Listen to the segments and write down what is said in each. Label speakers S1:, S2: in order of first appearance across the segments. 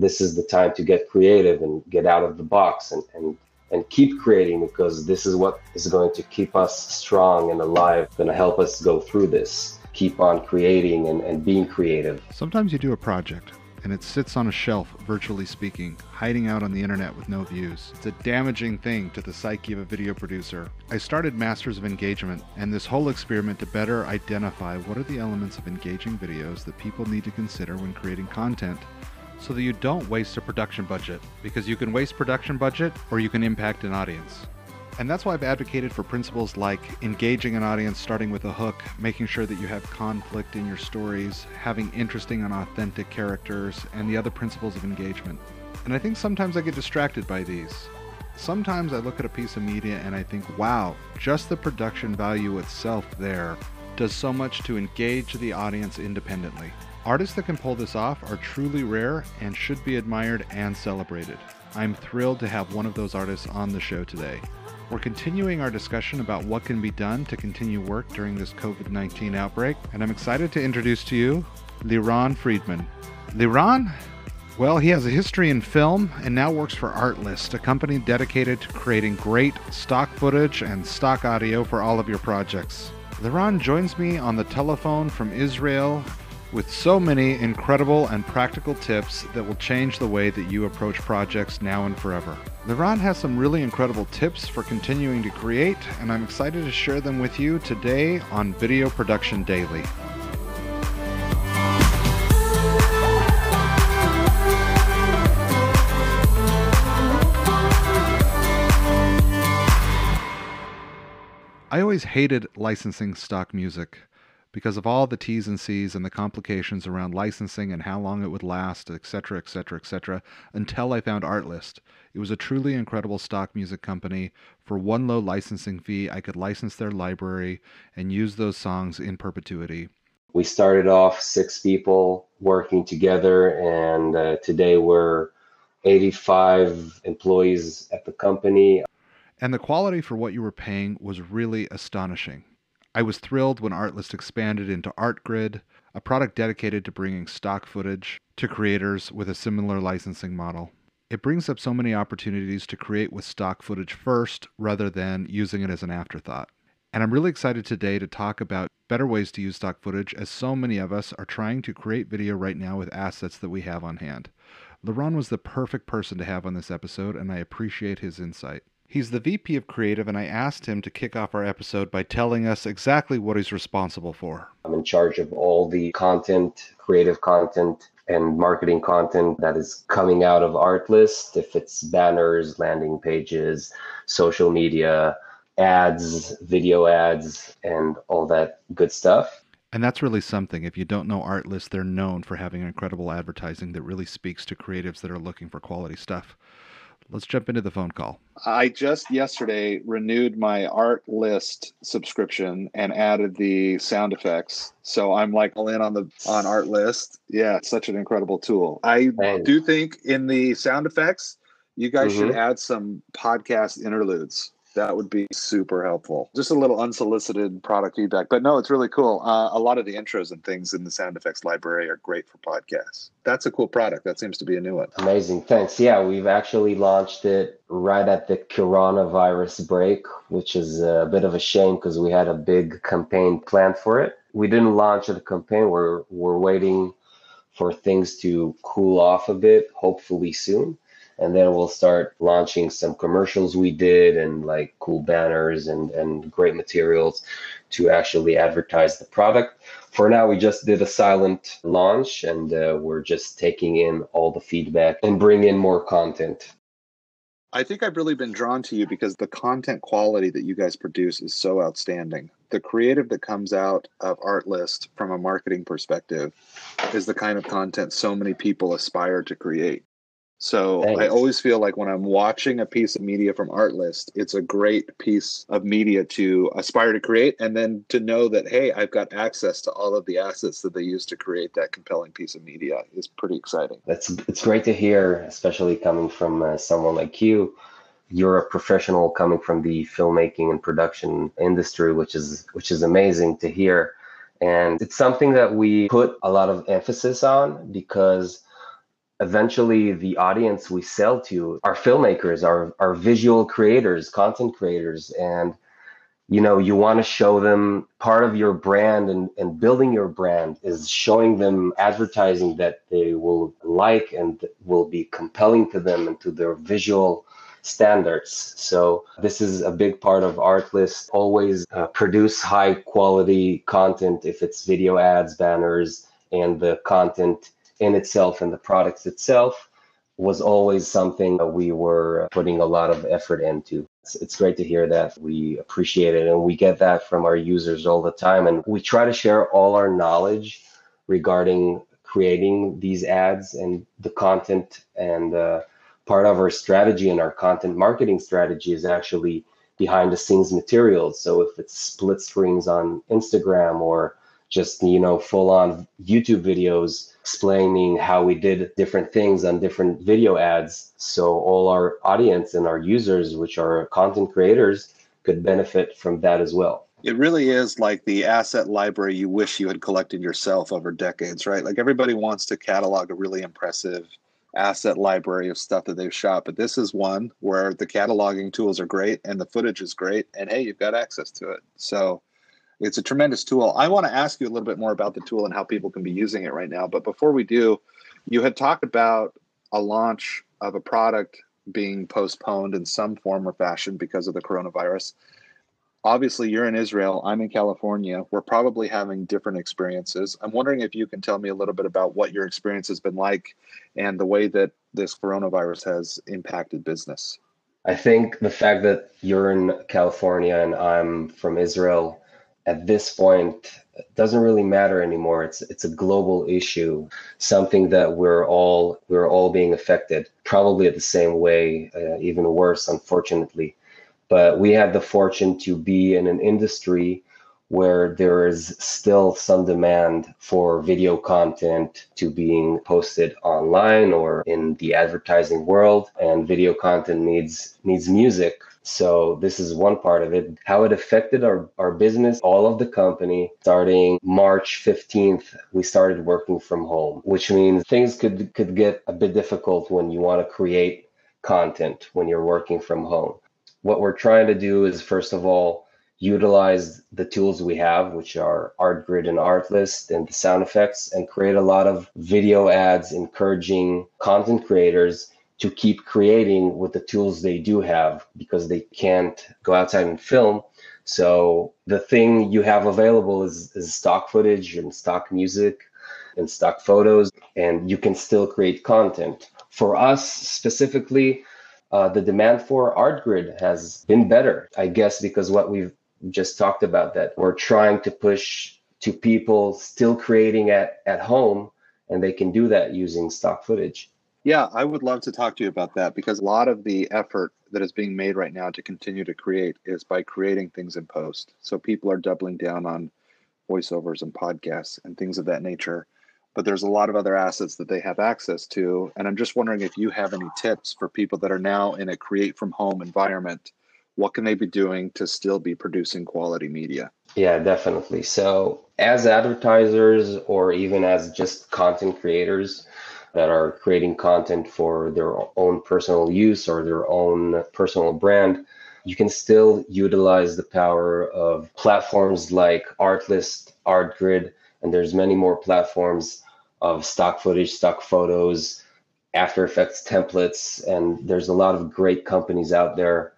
S1: this is the time to get creative and get out of the box and, and and keep creating because this is what is going to keep us strong and alive, going to help us go through this. Keep on creating and, and being creative.
S2: Sometimes you do a project and it sits on a shelf, virtually speaking, hiding out on the internet with no views. It's a damaging thing to the psyche of a video producer. I started Masters of Engagement and this whole experiment to better identify what are the elements of engaging videos that people need to consider when creating content so that you don't waste a production budget because you can waste production budget or you can impact an audience. And that's why I've advocated for principles like engaging an audience starting with a hook, making sure that you have conflict in your stories, having interesting and authentic characters, and the other principles of engagement. And I think sometimes I get distracted by these. Sometimes I look at a piece of media and I think, wow, just the production value itself there does so much to engage the audience independently. Artists that can pull this off are truly rare and should be admired and celebrated. I'm thrilled to have one of those artists on the show today. We're continuing our discussion about what can be done to continue work during this COVID 19 outbreak, and I'm excited to introduce to you Liran Friedman. Liran? Well, he has a history in film and now works for Artlist, a company dedicated to creating great stock footage and stock audio for all of your projects. Liran joins me on the telephone from Israel with so many incredible and practical tips that will change the way that you approach projects now and forever. Liran has some really incredible tips for continuing to create, and I'm excited to share them with you today on Video Production Daily. I always hated licensing stock music because of all the T's and C's and the complications around licensing and how long it would last, etc., etc., etc., until I found Artlist. It was a truly incredible stock music company. For one low licensing fee, I could license their library and use those songs in perpetuity.
S1: We started off six people working together, and uh, today we're 85 employees at the company.
S2: And the quality for what you were paying was really astonishing. I was thrilled when Artlist expanded into ArtGrid, a product dedicated to bringing stock footage to creators with a similar licensing model. It brings up so many opportunities to create with stock footage first rather than using it as an afterthought. And I'm really excited today to talk about better ways to use stock footage as so many of us are trying to create video right now with assets that we have on hand. Liran was the perfect person to have on this episode, and I appreciate his insight. He's the VP of Creative, and I asked him to kick off our episode by telling us exactly what he's responsible for.
S1: I'm in charge of all the content, creative content, and marketing content that is coming out of Artlist. If it's banners, landing pages, social media, ads, video ads, and all that good stuff.
S2: And that's really something. If you don't know Artlist, they're known for having incredible advertising that really speaks to creatives that are looking for quality stuff. Let's jump into the phone call.
S3: I just yesterday renewed my Artlist subscription and added the sound effects. So I'm like all in on the on Artlist. Yeah, it's such an incredible tool. I Thanks. do think in the sound effects, you guys mm-hmm. should add some podcast interludes that would be super helpful. Just a little unsolicited product feedback. But no, it's really cool. Uh, a lot of the intros and things in the sound effects library are great for podcasts. That's a cool product. That seems to be a new one.
S1: Amazing. Thanks. Yeah, we've actually launched it right at the coronavirus break, which is a bit of a shame because we had a big campaign planned for it. We didn't launch the campaign. We're, we're waiting for things to cool off a bit, hopefully soon and then we'll start launching some commercials we did and like cool banners and and great materials to actually advertise the product for now we just did a silent launch and uh, we're just taking in all the feedback and bring in more content
S3: I think I've really been drawn to you because the content quality that you guys produce is so outstanding. The creative that comes out of Artlist from a marketing perspective is the kind of content so many people aspire to create. So Thanks. I always feel like when I'm watching a piece of media from Artlist, it's a great piece of media to aspire to create and then to know that hey, I've got access to all of the assets that they use to create that compelling piece of media is pretty exciting.
S1: That's it's great to hear, especially coming from uh, someone like you. You're a professional coming from the filmmaking and production industry, which is which is amazing to hear. And it's something that we put a lot of emphasis on because eventually the audience we sell to are filmmakers, are, are visual creators, content creators. And, you know, you want to show them part of your brand and, and building your brand is showing them advertising that they will like and will be compelling to them and to their visual standards. So this is a big part of Artlist. Always uh, produce high quality content if it's video ads, banners, and the content in itself and the products itself was always something that we were putting a lot of effort into. It's, great to hear that. We appreciate it and we get that from our users all the time. And we try to share all our knowledge regarding creating these ads and the content and uh, part of our strategy and our content marketing strategy is actually behind the scenes materials. So if it's split screens on Instagram or just you know full on YouTube videos explaining how we did different things on different video ads so all our audience and our users which are content creators could benefit from that as well.
S3: It really is like the asset library you wish you had collected yourself over decades, right? Like everybody wants to catalog a really impressive asset library of stuff that they've shot. But this is one where the cataloging tools are great and the footage is great. And hey, you've got access to it. So it's a tremendous tool. I want to ask you a little bit more about the tool and how people can be using it right now. But before we do, you had talked about a launch of a product being postponed in some form or fashion because of the coronavirus obviously you're in Israel, I'm in California. We're probably having different experiences. I'm wondering if you can tell me a little bit about what your experience has been like and the way that this coronavirus has impacted business.
S1: I think the fact that you're in California and I'm from Israel at this point doesn't really matter anymore. It's it's a global issue, something that we're all we're all being affected, probably at the same way, uh, even worse, unfortunately but we have the fortune to be in an industry where there is still some demand for video content to being posted online or in the advertising world and video content needs needs music so this is one part of it. How it affected our, our business all of the company. Starting march 15th we started working from home which means things could could get a bit difficult when you want to create content when you're working from home. What we're trying to do is first of all utilize the tools we have which are artgrid and artlist and the sound effects and create a lot of video ads encouraging content creators to keep creating with the tools they do have because they can't go outside and film so the thing you have available is, is stock footage and stock music and stock photos and you can still create content for us specifically uh, the demand for ArtGrid has been better, I guess, because what we've just talked about that we're trying to push to people still creating at, at home, and they can do that using stock footage.
S3: Yeah, I would love to talk to you about that because a lot of the effort that is being made right now to continue to create is by creating things in post. So people are doubling down on voiceovers and podcasts and things of that nature but there's a lot of other assets that they have access to. And I'm just wondering if you have any tips for people that are now in a create from home environment. What can they be doing to still be producing quality media?
S1: Yeah, definitely. So, as advertisers or even as just content creators that are creating content for their own personal use or their own personal brand, you can still utilize the power of platforms like Artlist, Artgrid, and there's many more platforms of stock footage, stock photos, After Effects templates, and there's a lot of great companies out there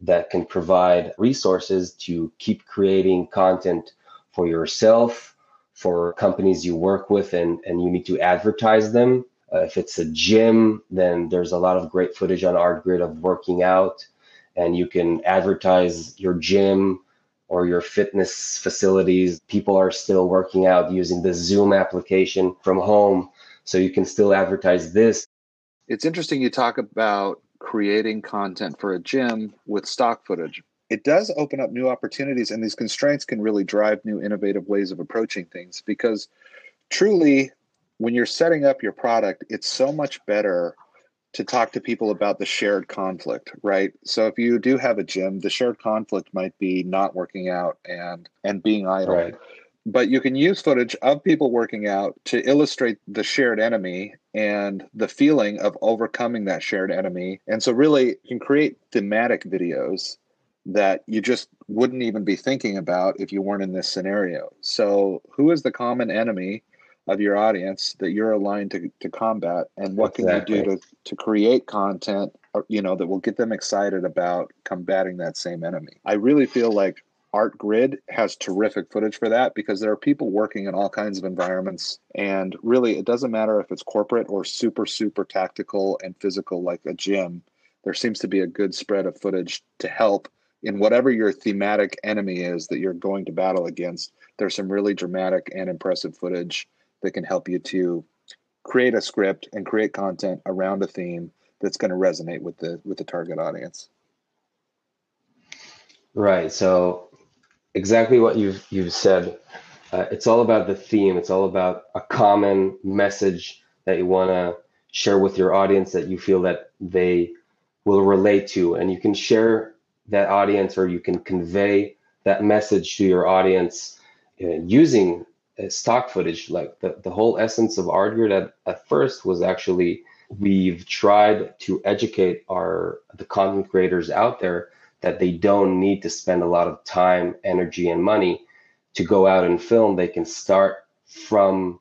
S1: that can provide resources to keep creating content for yourself, for companies you work with, and, and you need to advertise them. Uh, if it's a gym, then there's a lot of great footage on ArtGrid of working out, and you can advertise your gym or your fitness facilities. People are still working out using the Zoom application from home. So you can still advertise this.
S3: It's interesting you talk about creating content for a gym with stock footage. It does open up new opportunities, and these constraints can really drive new innovative ways of approaching things because truly, when you're setting up your product, it's so much better to talk to people about the shared conflict, right? So if you do have a gym, the shared conflict might be not working out and and being idle. Right. but you can use footage of people working out to illustrate the shared enemy and the feeling of overcoming that shared enemy. And so, really, you can create thematic videos that you just wouldn't even be thinking about if you weren't in this scenario. So, who is the common enemy of your audience that you're aligned to, to combat? And what exactly. can you do to, to create content, uh, you know, that will get them excited about combating that same enemy? I really feel like Art Grid has terrific footage for that because there are people working in all kinds of environments. And really, it doesn't matter if it's corporate or super, super tactical and physical like a gym. There seems to be a good spread of footage to help in whatever your thematic enemy is that you're going to battle against, there's some really dramatic and impressive footage that can help you to create a script and create content around a theme that's going to resonate with the with the target audience.
S1: Right. So exactly what you've you've said. Uh, it's all about the theme. It's all about a common message that you want to share with your audience that you feel that they will relate to, and you can share that audience or you can convey that message to your audience uh, using Uh, stock footage like the, the whole essence of art grid at, at first was actually we've tried to educate our the content creators out there that they don't need to spend a lot of time energy and money to go out and film they can start from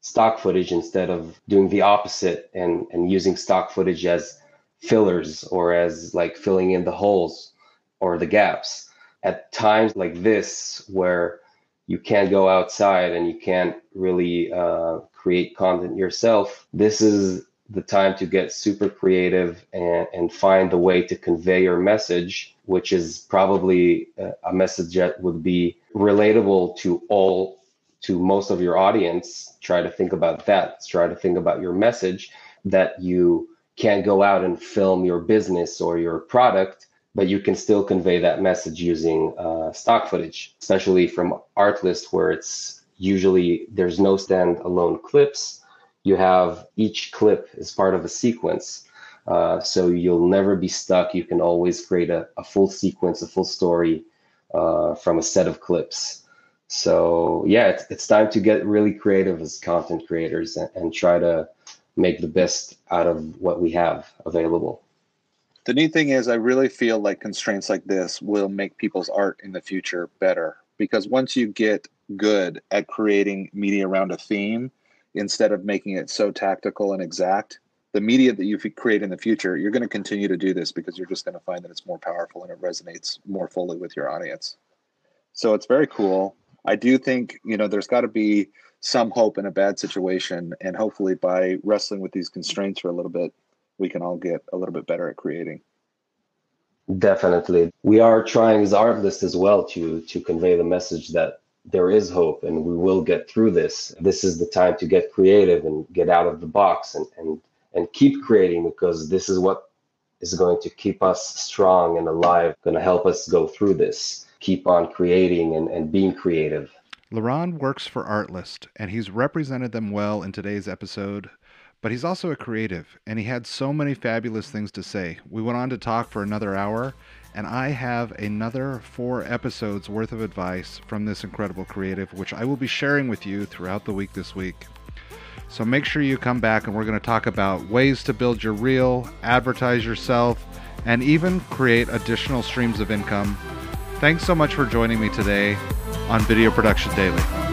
S1: stock footage instead of doing the opposite and and using stock footage as fillers or as like filling in the holes or the gaps. At times like this, where you can't go outside and you can't really uh, create content yourself, this is the time to get super creative and, and find the way to convey your message, which is probably a message that would be relatable to all, to most of your audience. Try to think about that. Try to think about your message that you can't go out and film your business or your product but you can still convey that message using uh, stock footage, especially from Artlist, where it's usually there's no standalone clips. You have each clip is part of a sequence. Uh, so you'll never be stuck. You can always create a, a full sequence, a full story uh, from a set of clips. So yeah, it's, it's time to get really creative as content creators and, and try to make the best out of what we have available.
S3: The neat thing is, I really feel like constraints like this will make people's art in the future better because once you get good at creating media around a theme, instead of making it so tactical and exact, the media that you create in the future, you're going to continue to do this because you're just going to find that it's more powerful and it resonates more fully with your audience. So it's very cool. I do think, you know, there's got to be some hope in a bad situation. And hopefully, by wrestling with these constraints for a little bit, we can all get a little bit better at creating.
S1: Definitely. We are trying as Artlist as well to to convey the message that there is hope and we will get through this. This is the time to get creative and get out of the box and and, and keep creating because this is what is going to keep us strong and alive, going to help us go through this. Keep on creating and, and being creative.
S2: Liran works for Artlist, and he's represented them well in today's episode but he's also a creative, and he had so many fabulous things to say. We went on to talk for another hour, and I have another four episodes worth of advice from this incredible creative, which I will be sharing with you throughout the week this week. So make sure you come back, and we're going to talk about ways to build your reel, advertise yourself, and even create additional streams of income. Thanks so much for joining me today on Video Production Daily.